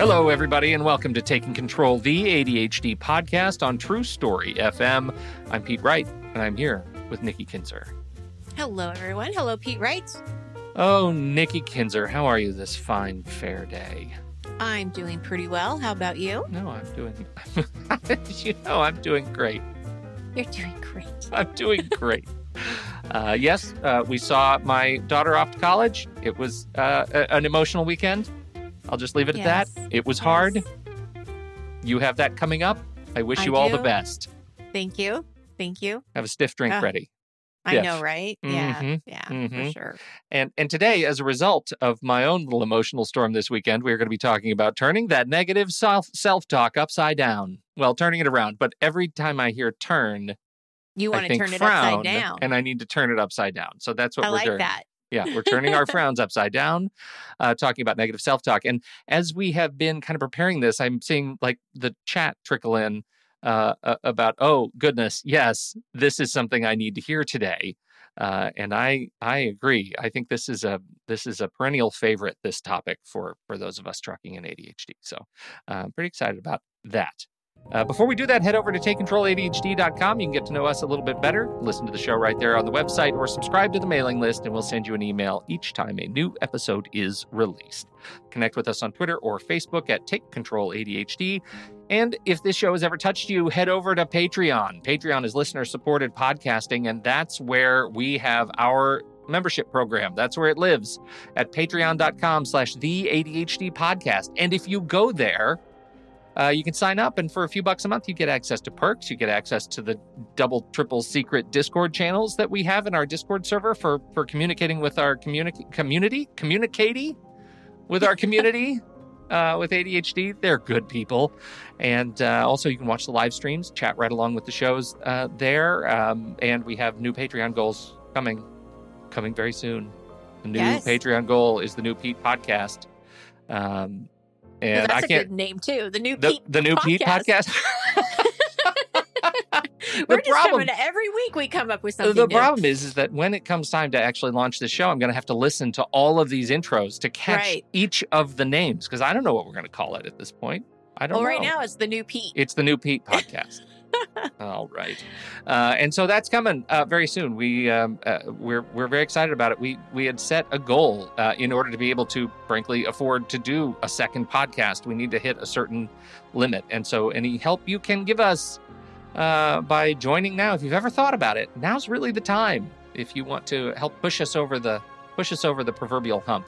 Hello, everybody, and welcome to Taking Control, the ADHD podcast on TruStory FM. I'm Pete Wright, and I'm here with Nikki Kinzer. Hello, everyone. Hello, Pete Wright. Oh, Nikki Kinzer, how are you this fine, fair day? I'm doing pretty well. How about you? No, I'm doing, you know, I'm doing great. You're doing great. I'm doing great. Uh, yes, uh, we saw my daughter off to college. It was uh, a- an emotional weekend. I'll just leave it Yes. at that. It was hard. You have that coming up. I wish I you all the best. Thank you. Thank you. Have a stiff drink ready. I Yes. know, right? Yeah. Mhm. Yeah, for Mhm. sure. And and today, as a result of my own little emotional storm this weekend, we're going to be talking about turning that negative self self talk upside down. Well, turning it around. But every time I hear turn, You want to turn it frown, upside down. and I need to turn it upside down. So that's what I we're like doing. that. Yeah, we're turning our frowns upside down, uh, talking about negative self talk. And as we have been kind of preparing this, I'm seeing like the chat trickle in uh, about, oh goodness, yes, this is something I need to hear today. Uh, and I I agree. I think this is a this is a perennial favorite. This topic for for those of us trucking in ADHD. So uh, I'm pretty excited about that. Uh, before we do that, head over to takecontroladhd.com. You can get to know us a little bit better, listen to the show right there on the website, or subscribe to the mailing list, and we'll send you an email each time a new episode is released. Connect with us on Twitter or Facebook at Take Control ADHD. And if this show has ever touched you, head over to Patreon. Patreon is listener supported podcasting, and that's where we have our membership program. That's where it lives at patreon.com slash the ADHD podcast. And if you go there, uh, you can sign up, and for a few bucks a month, you get access to perks. You get access to the double, triple secret Discord channels that we have in our Discord server for for communicating with our communi- community, communicating with our community uh, with ADHD. They're good people, and uh, also you can watch the live streams, chat right along with the shows uh, there. Um, and we have new Patreon goals coming, coming very soon. The new Yes. Patreon goal is the new Pete podcast. Um, and that's I a can't good name too. The new the, Pete. the new Pete podcast. podcast. We're the just problem, coming to every week. We come up with something the new. problem is, is that when it comes time to actually launch the show, I'm going to have to listen to all of these intros to catch Right. each of the names because I don't know what we're going to call it at this point. I don't Well, know. right now it's the new Pete. It's the new Pete podcast. All right, uh, and so that's coming uh, very soon. We um, uh, we're we're very excited about it. We we had set a goal uh, in order to be able to, frankly, afford to do a second podcast. We need to hit a certain limit, and so any help you can give us uh, by joining now, if you've ever thought about it, now's really the time. If you want to help push us over the push us over the proverbial hump,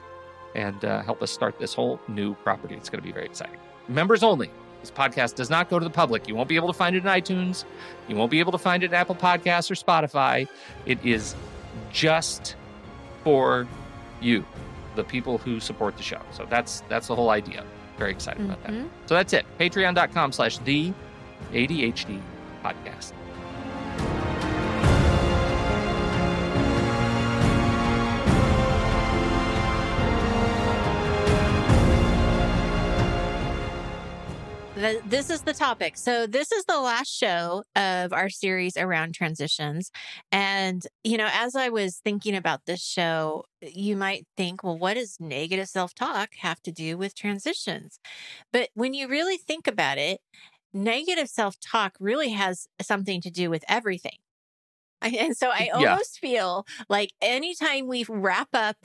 and uh, help us start this whole new property, it's going to be very exciting. Members only. This podcast does not go to the public. You won't be able to find it in iTunes. You won't be able to find it in Apple Podcasts or Spotify. It is just for you, the people who support the show. So that's that's the whole idea. Very excited about that. Mhm. So that's it. Patreon.com slash the ADHD podcast. Th- This is the topic. So, this is the last show of our series around transitions. And, you know, as I was thinking about this show, you might think, well, what does negative self talk have to do with transitions? But when you really think about it, negative self talk really has something to do with everything. And so I Yeah. almost feel like anytime we wrap up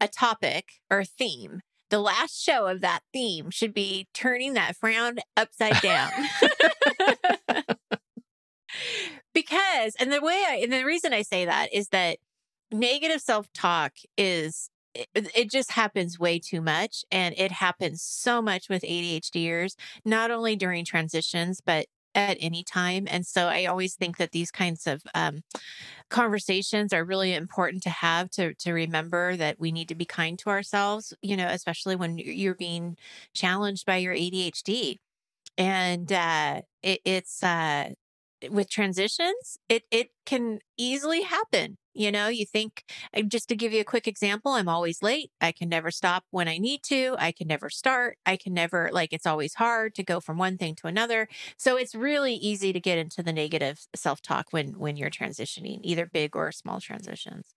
a topic or theme, the last show of that theme should be turning that frown upside down. because, and the way I, and the reason I say that is that negative self talk is, it, it just happens way too much. And it happens so much with ADHDers, not only during transitions, but at any time. And so I always think that these kinds of um, conversations are really important to have to to remember that we need to be kind to ourselves, you know, especially when you're being challenged by your ADHD. And uh, it, it's uh, with transitions, it it can easily happen. You know, you think just to give you a quick example, I'm always late. I can never stop when I need to. I can never start. I can never like it's always hard to go from one thing to another. So it's really easy to get into the negative self-talk when when you're transitioning, either big or small transitions.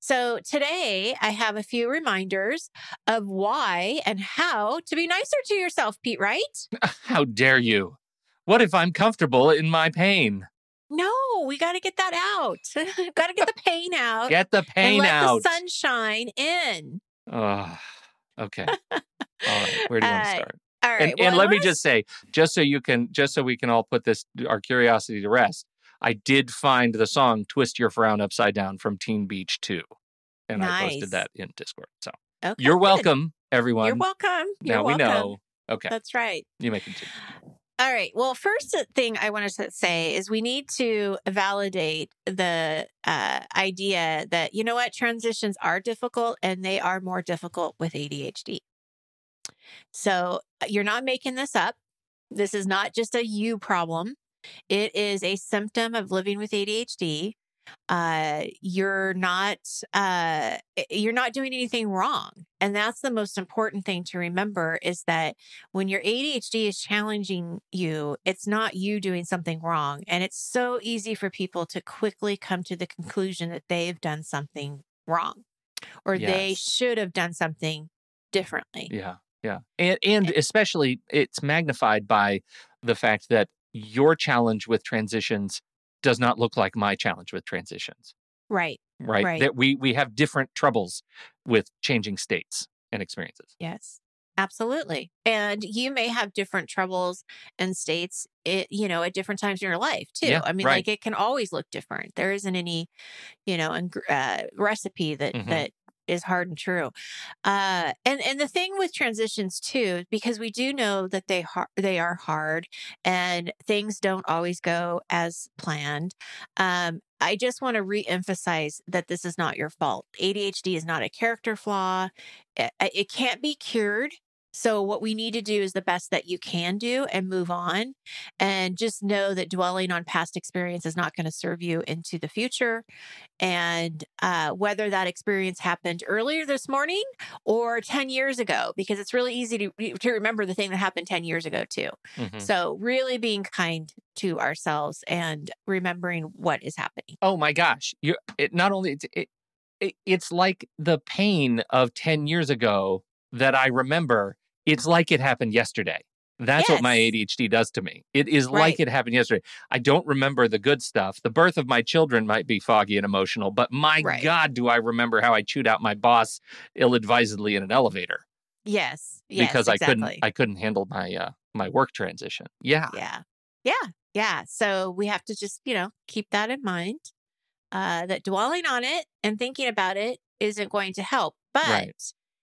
So today I have a few reminders of why and how to be nicer to yourself, Pete, right? How dare you? What if I'm comfortable in my pain? No, we got to get that out. got to get the pain out Get the and pain let out. the sunshine in. Ugh. okay. All right. Where do you want to Uh, start? All right. and well, and let me just say, just so you can, just so we can all put this our curiosity to rest, I did find the song "Twist Your Frown Upside Down" from Teen Beach 2, and I posted that in Discord. So Okay, you're good. welcome, everyone. You're welcome. You're now we welcome. know. Okay, That's right. you may continue. All right. Well, first thing I wanted to say is we need to validate the uh, idea that, you know what, transitions are difficult and they are more difficult with ADHD. So uh, you're not making this up. This is not just a you problem, it is a symptom of living with ADHD. Uh, you're not uh, you're not doing anything wrong, and that's the most important thing to remember is that when your ADHD is challenging you, it's not you doing something wrong. And it's so easy for people to quickly come to the conclusion that they've done something wrong or they should have done something differently. Yeah, yeah, and and especially it's magnified by the fact that your challenge with transitions does not look like my challenge with transitions. Right. Right? Right. That we we have different troubles with changing states and experiences. Yes. Absolutely. And you may have different troubles and states, it, you know, at different times in your life too. Yeah, I mean, right. like it can always look different. There isn't any, you know, ing- uh, recipe that, Mhm. that is hard and true. Uh, and, and the thing with transitions too, because we do know that they, they are hard and things don't always go as planned. Um, I just want to re-emphasize that this is not your fault. ADHD is not a character flaw. It, it can't be cured. So what we need to do is the best that you can do and move on and just know that dwelling on past experience is not going to serve you into the future and uh, whether that experience happened earlier this morning or 10 years ago because it's really easy to, to remember the thing that happened 10 years ago too Mhm. so really being kind to ourselves and remembering what is happening Oh my gosh! You it not only it, it, it it's like the pain of ten years ago that I remember. It's like it happened yesterday. That's what my ADHD does to me. It is Right. like it happened yesterday. I don't remember the good stuff. The birth of my children might be foggy and emotional, but my Right. God, do I remember how I chewed out my boss ill-advisedly in an elevator yes yes because I couldn't I couldn't handle my uh my work transition. Yeah. Yeah. Yeah. Yeah. So we have to just, you know, keep that in mind. Uh, that dwelling on it and thinking about it isn't going to help. But Right.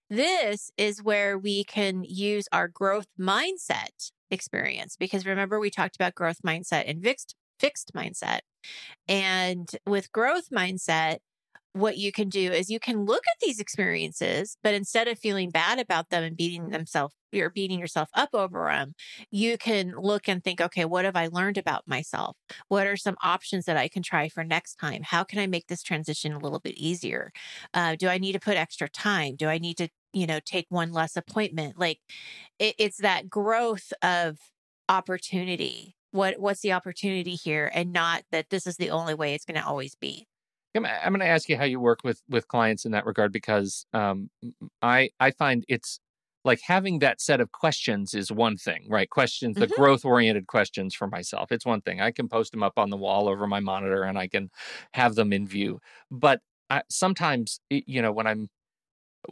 This is where we can use our growth mindset experience because remember we talked about growth mindset and fixed fixed mindset. And with growth mindset, what you can do is you can look at these experiences, but instead of feeling bad about them and beating themselves or beating yourself up over them, you can look and think, okay, what have I learned about myself? What are some options that I can try for next time? How can I make this transition a little bit easier? Uh, do I need to put extra time? Do I need to, you know, take one less appointment? Like it, it's that growth of opportunity. What what's the opportunity here, and not that this is the only way it's going to always be. I'm, I'm going to ask you how you work with with clients in that regard because um, I I find it's like having that set of questions is one thing, right? Questions, the Mhm. growth oriented questions for myself. It's one thing. I can post them up on the wall over my monitor and I can have them in view. But I, sometimes, you know, when I'm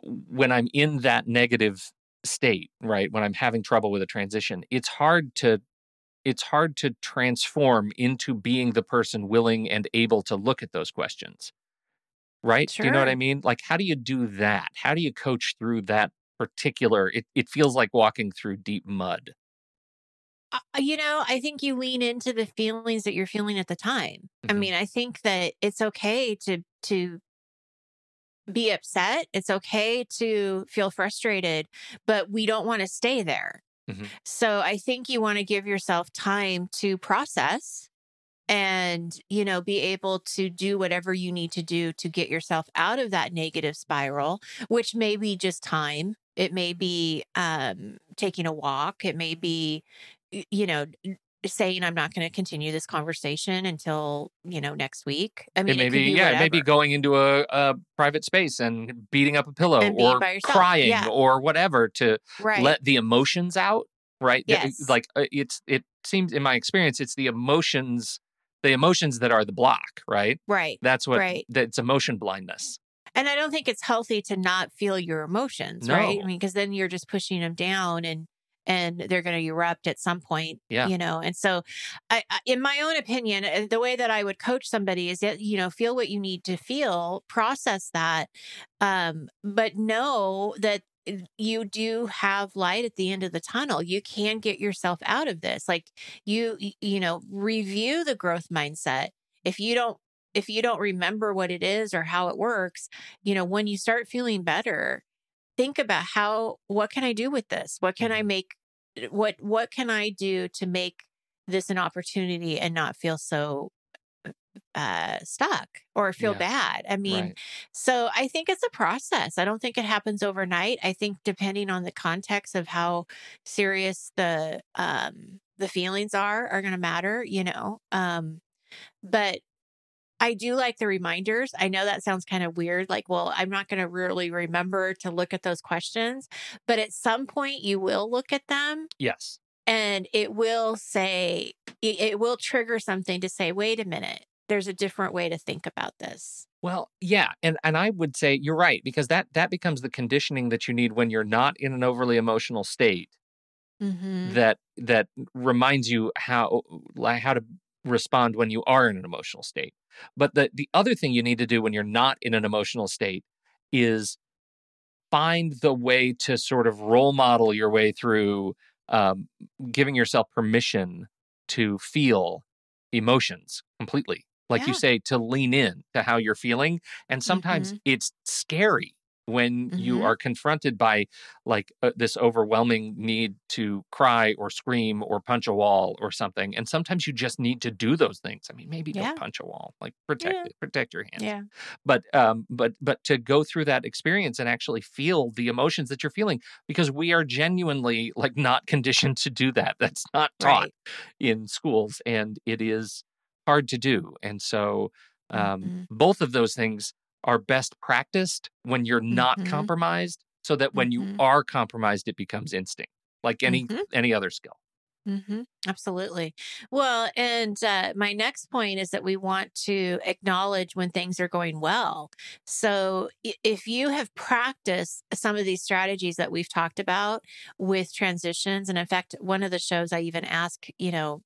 when I'm in that negative state, right? When I'm having trouble with a transition, it's hard to it's hard to transform into being the person willing and able to look at those questions. Right? Do you know what I mean? Like how do you do that? How do you coach through that particular it, it feels like walking through deep mud. Uh, you know, I think you lean into the feelings that you're feeling at the time. I Mhm. mean, I think that it's okay to to be upset. It's okay to feel frustrated, but we don't want to stay there. Mhm. So I think you want to give yourself time to process and, you know, be able to do whatever you need to do to get yourself out of that negative spiral, which may be just time. It may be um, taking a walk. It may be, you know, saying, I'm not going to continue this conversation until, you know, next week. I mean, it may could be, be yeah, it may going into a, a private space and beating up a pillow or crying Yeah. or whatever to Right. let the emotions out right Yes. like uh, it's it seems in my experience it's the emotions the emotions that are the block right right. that's what Right. that's emotion blindness And I don't think it's healthy to not feel your emotions, right? I mean, because then you're just pushing them down and and they're going to erupt at some point, Yeah. you know. And so, I, I, in my own opinion, uh, the way that I would coach somebody is that you know, feel what you need to feel, process that, um, but know that uh, you do have light at the end of the tunnel. You can get yourself out of this. Like you, you know, review the growth mindset. If you don't if you don't remember what it is or how it works, you know, when you start feeling better, think about how what can I do with this? What can I Mhm. make what what can I do to make this an opportunity and not feel so uh stuck or feel Yeah. bad. I mean, right so I think it's a process. I don't think it happens overnight. I think depending on the context of how serious the um the feelings are are going to matter, you know. Um but I do like the reminders. I know that sounds kind of weird like, well, I'm not going to really remember to look at those questions, but at some point you will look at them yes and it will say it, it will trigger something to say, "Wait a minute. There's a different way to think about this." well yeah and and i would say you're right because that that becomes the conditioning that you need when you're not in an overly emotional state Mhm. that that reminds you how like how to respond when you are in an emotional state. But the the other thing you need to do when you're not in an emotional state is find the way to sort of role model your way through um, giving yourself permission to feel emotions completely. Like you say, to lean in to how you're feeling. And sometimes it's scary when you Mhm. are confronted by like uh, this overwhelming need to cry or scream or punch a wall or something. And sometimes you just need to do those things. I mean, maybe Yeah. don't punch a wall, like protect Yeah. protect your hands Yeah. but um but but to go through that experience and actually feel the emotions that you're feeling because we are genuinely like not conditioned to do that that's not taught Right. in schools and it is hard to do and so um Mhm. both of those things are best practiced when you're not Mhm. compromised so that when you Mhm. are compromised it becomes instinct like any Mhm. any other skill hmm Absolutely. Well, and uh, my next point is that we want to acknowledge when things are going well. So if you have practiced some of these strategies that we've talked about with transitions, and in fact, one of the shows I even ask, you know,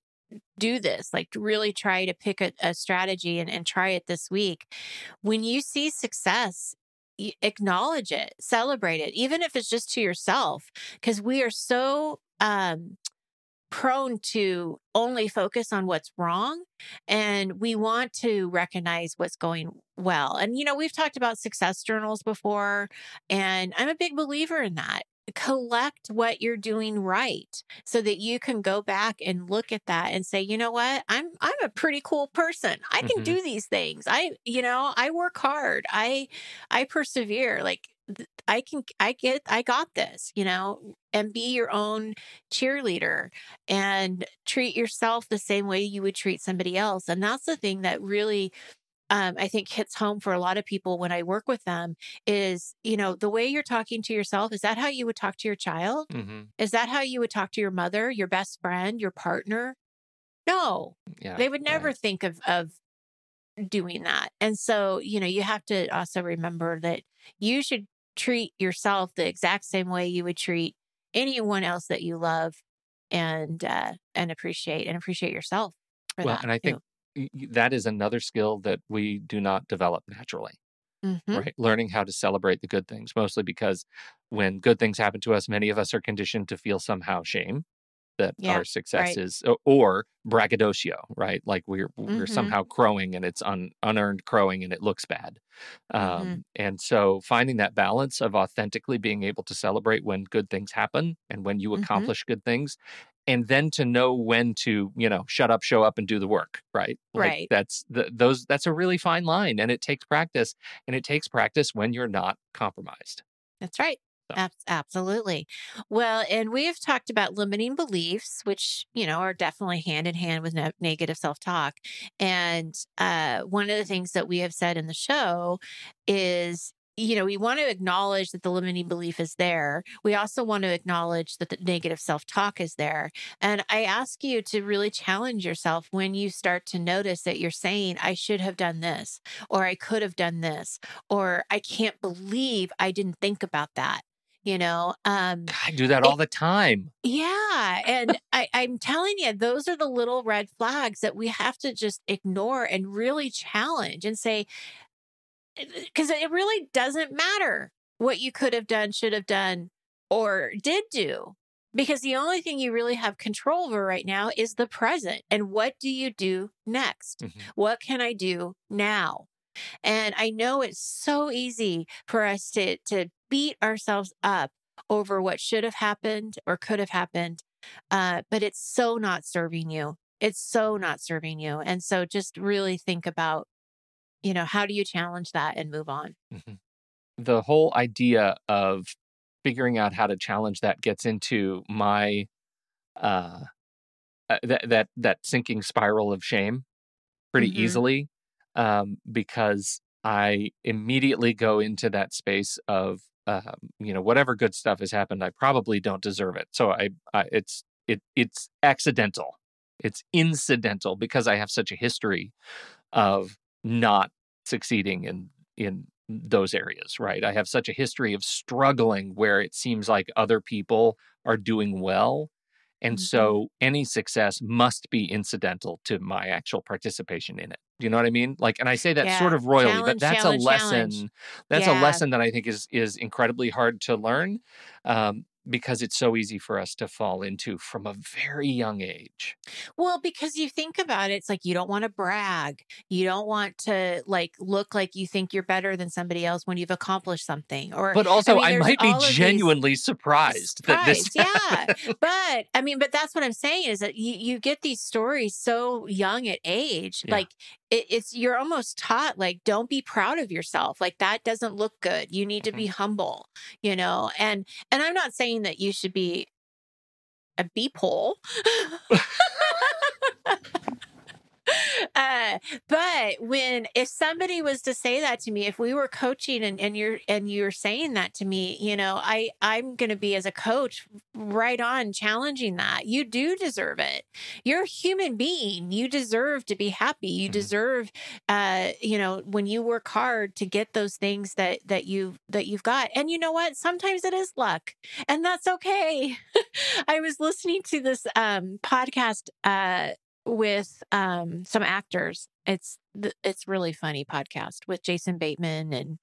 do this, like really try to pick a, a strategy and, and try it this week. When you see success, acknowledge it, celebrate it, even if it's just to yourself, because we are so um, prone to only focus on what's wrong and we want to recognize what's going well. And you know, we've talked about success journals before and I'm a big believer in that. Collect what you're doing right so that you can go back and look at that and say, "You know what? I'm I'm a pretty cool person. I can Mhm. do these things. I, you know, I work hard. I I persevere. Like I can I get I got this, you know, and be your own cheerleader and treat yourself the same way you would treat somebody else. And that's the thing that really um, I think hits home for a lot of people when I work with them is, you know, the way you're talking to yourself, is that how you would talk to your child? hmm Is that how you would talk to your mother, your best friend, your partner? No, Yeah. they would never right. think of, of doing that. And so, you know, you have to also remember that you should treat yourself the exact same way you would treat anyone else that you love and uh and appreciate and appreciate yourself for Well, that. and I think that is another skill that we do not develop naturally. hmm right? Learning how to celebrate the good things, mostly because when good things happen to us, many of us are conditioned to feel somehow shame that Yeah, our success right. is, or braggadocio, right? Like we're we're Mhm. somehow crowing and it's un, unearned crowing and it looks bad. Um, Mhm. And so finding that balance of authentically being able to celebrate when good things happen and when you Mhm. accomplish good things. And then to know when to, you know, shut up, show up, and do the work, right? Like Right. that's the, those. That's a really fine line, and it takes practice and it takes practice when you're not compromised. That's right. So. Absolutely. Well, and we have talked about limiting beliefs, which, you know, are definitely hand in hand with ne- negative self talk. And uh, one of the things that we have said in the show is, you know, we want to acknowledge that the limiting belief is there. We also want to acknowledge that the negative self talk is there. And I ask you to really challenge yourself when you start to notice that you're saying, I should have done this, or I could have done this, or I can't believe I didn't think about that. You know, um, I do that all the time. yeah. And I, I'm telling you, those are the little red flags that we have to just ignore and really challenge and say, because it really doesn't matter what you could have done, should have done, or did do. Because the only thing you really have control over right now is the present. And what do you do next? Mhm. What can I do now? And I know it's so easy for us to to beat ourselves up over what should have happened or could have happened, uh, but it's so not serving you. It's so not serving you. And so just really think about, you know, how do you challenge that and move on? Mhm. The whole idea of figuring out how to challenge that gets into my uh, uh that that that sinking spiral of shame pretty Mhm. easily um, because I immediately go into that space of um, you know whatever good stuff has happened, I probably don't deserve it. So I, I it's it it's accidental, it's incidental because I have such a history of not succeeding in in those areas right i have such a history of struggling where it seems like other people are doing well and Mhm. so any success must be incidental to my actual participation in it do you know what i mean like and i say that sort of royally Challenge, but that's a lesson challenge. that's a lesson that i think is is incredibly hard to learn um, because it's so easy for us to fall into from a very young age Well, because you think about it, it's like you don't want to brag. You don't want to like look like you think you're better than somebody else when you've accomplished something. Or but also mean, i, might be all of these- genuinely surprised, that this yeah. but I mean, but that's what I'm saying is that you, you get these stories so young at age. Yeah. Like it, it's you're almost taught like don't be proud of yourself. Like that doesn't look good. You need to Mm-hmm. be humble, you know. And and I'm not saying that you should be a beeple. uh, but when if somebody was to say that to me, if we were coaching and, and you're and you're saying that to me, you know, I I'm gonna be as a coach right on challenging that. You do deserve it. You're a human being. You deserve to be happy. You Mhm. deserve uh, you know, when you work hard to get those things that that you that you've got. And you know what? Sometimes it is luck. And that's okay. I was listening to this um podcast uh with um some actors. It's th- it's really funny podcast with Jason Bateman and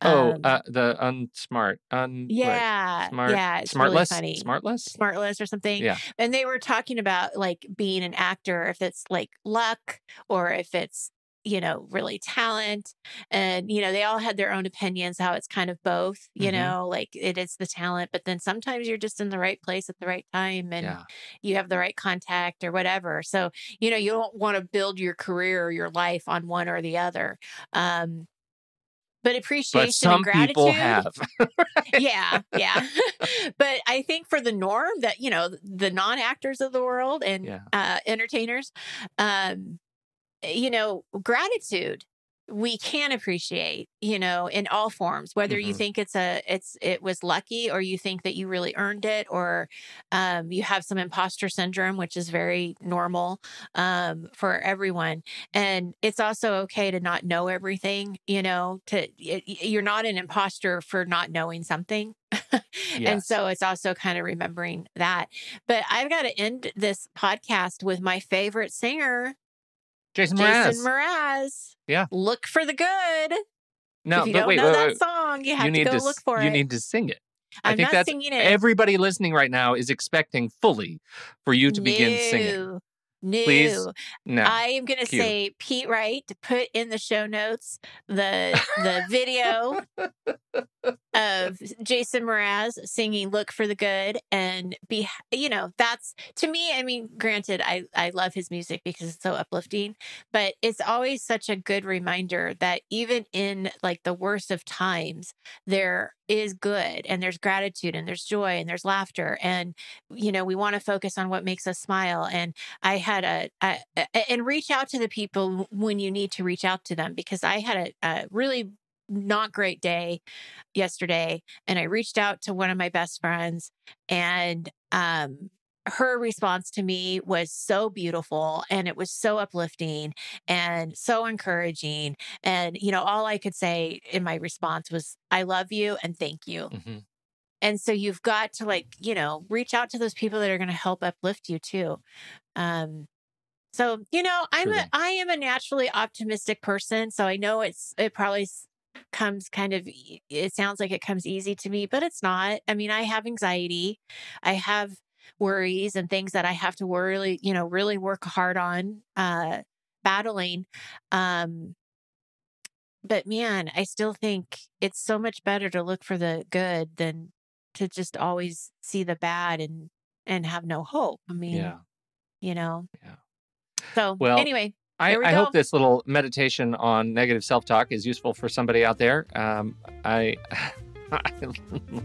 Oh, um, uh, the unsmart, un yeah, smart, yeah, it's really smartless, funny. smartless. Smartless or something. Yeah. And they were talking about like being an actor, if it's like luck or if it's, you know, really talent. And, you know, they all had their own opinions, how it's kind of both, you Mhm. know, like it is the talent, but then sometimes you're just in the right place at the right time and Yeah, you have the right contact or whatever. So, you know, you don't want to build your career or your life on one or the other. Um, but appreciation but some and gratitude people have. yeah, yeah. but I think for the norm that, you know, the non actors of the world and Yeah. uh, entertainers, um, you know, gratitude. we can appreciate you know in all forms whether mm-hmm. you think it's a it's it was lucky or you think that you really earned it or um, you have some imposter syndrome which is very normal um, for everyone and it's also okay to not know everything you know to you're not an imposter for not knowing something yes. and so it's also kind of remembering that but i've got to end this podcast with my favorite singer Jason Mraz. Jason Mraz. Yeah. Look for the good. No, if you but don't wait, know wait, that wait. song, you have you need to go to, look for you it. You need to sing it. I'm I think that's everybody listening right now is expecting fully for you to no, begin singing. No. Please, no. I am going to say Pete Wright to put in the show notes the the video of Jason Mraz singing "Look for the Good" and be you know that's to me. I mean, granted, I I love his music because it's so uplifting, but it's always such a good reminder that even in like the worst of times, there is good and there's gratitude and there's joy and there's laughter and you know we want to focus on what makes us smile and i had a, a, a, and reach out to the people when you need to reach out to them because i had a, a really not great day yesterday and i reached out to one of my best friends and um her response to me was so beautiful and it was so uplifting and so encouraging. And, you know, all I could say in my response was, I love you and thank you. Mm-hmm. And so you've got to like, you know, reach out to those people that are going to help uplift you too. Um, so, you know, I'm a, I am a naturally optimistic person. So I know it's, it probably comes kind of it sounds like it comes easy to me but it's not i mean i have anxiety i have worries and things that I have to worry, you know, really work hard on uh battling. Um but man, I still think it's so much better to look for the good than to just always see the bad and and have no hope. I mean, yeah. you know. Yeah. So, well, anyway, I, I hope this little meditation on negative self talk is useful for somebody out there. Um, I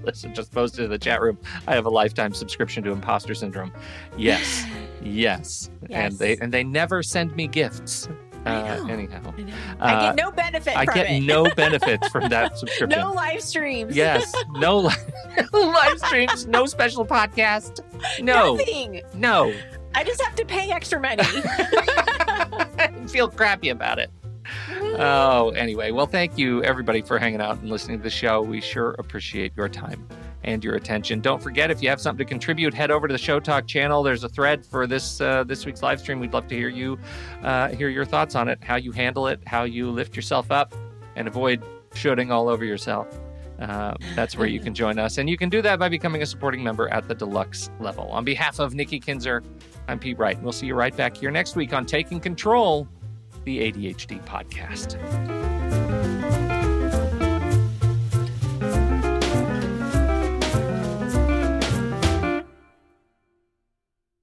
Listen, just posted in the chat room. I have a lifetime subscription to Imposter Syndrome. Yes, yes, yes. and they and they never send me gifts. Uh, anyhow, I, I get no benefit. I get it. no benefits from that subscription. no live streams. Yes, no, li- live streams. No special podcast. No, Nothing. No. I just have to pay extra money. Feel crappy about it. Oh, anyway. Well, thank you everybody for hanging out and listening to the show. We sure appreciate your time and your attention. Don't forget if you have something to contribute, head over to the Show Talk channel. There's a thread for this uh, this week's live stream. We'd love to hear you uh, hear your thoughts on it, how you handle it, how you lift yourself up, and avoid shooting all over yourself. Uh, that's where you can join us, and you can do that by becoming a supporting member at the deluxe level. On behalf of Nikki Kinzer, I'm Pete Wright. We'll see you right back here next week on Taking Control the ADHD podcast.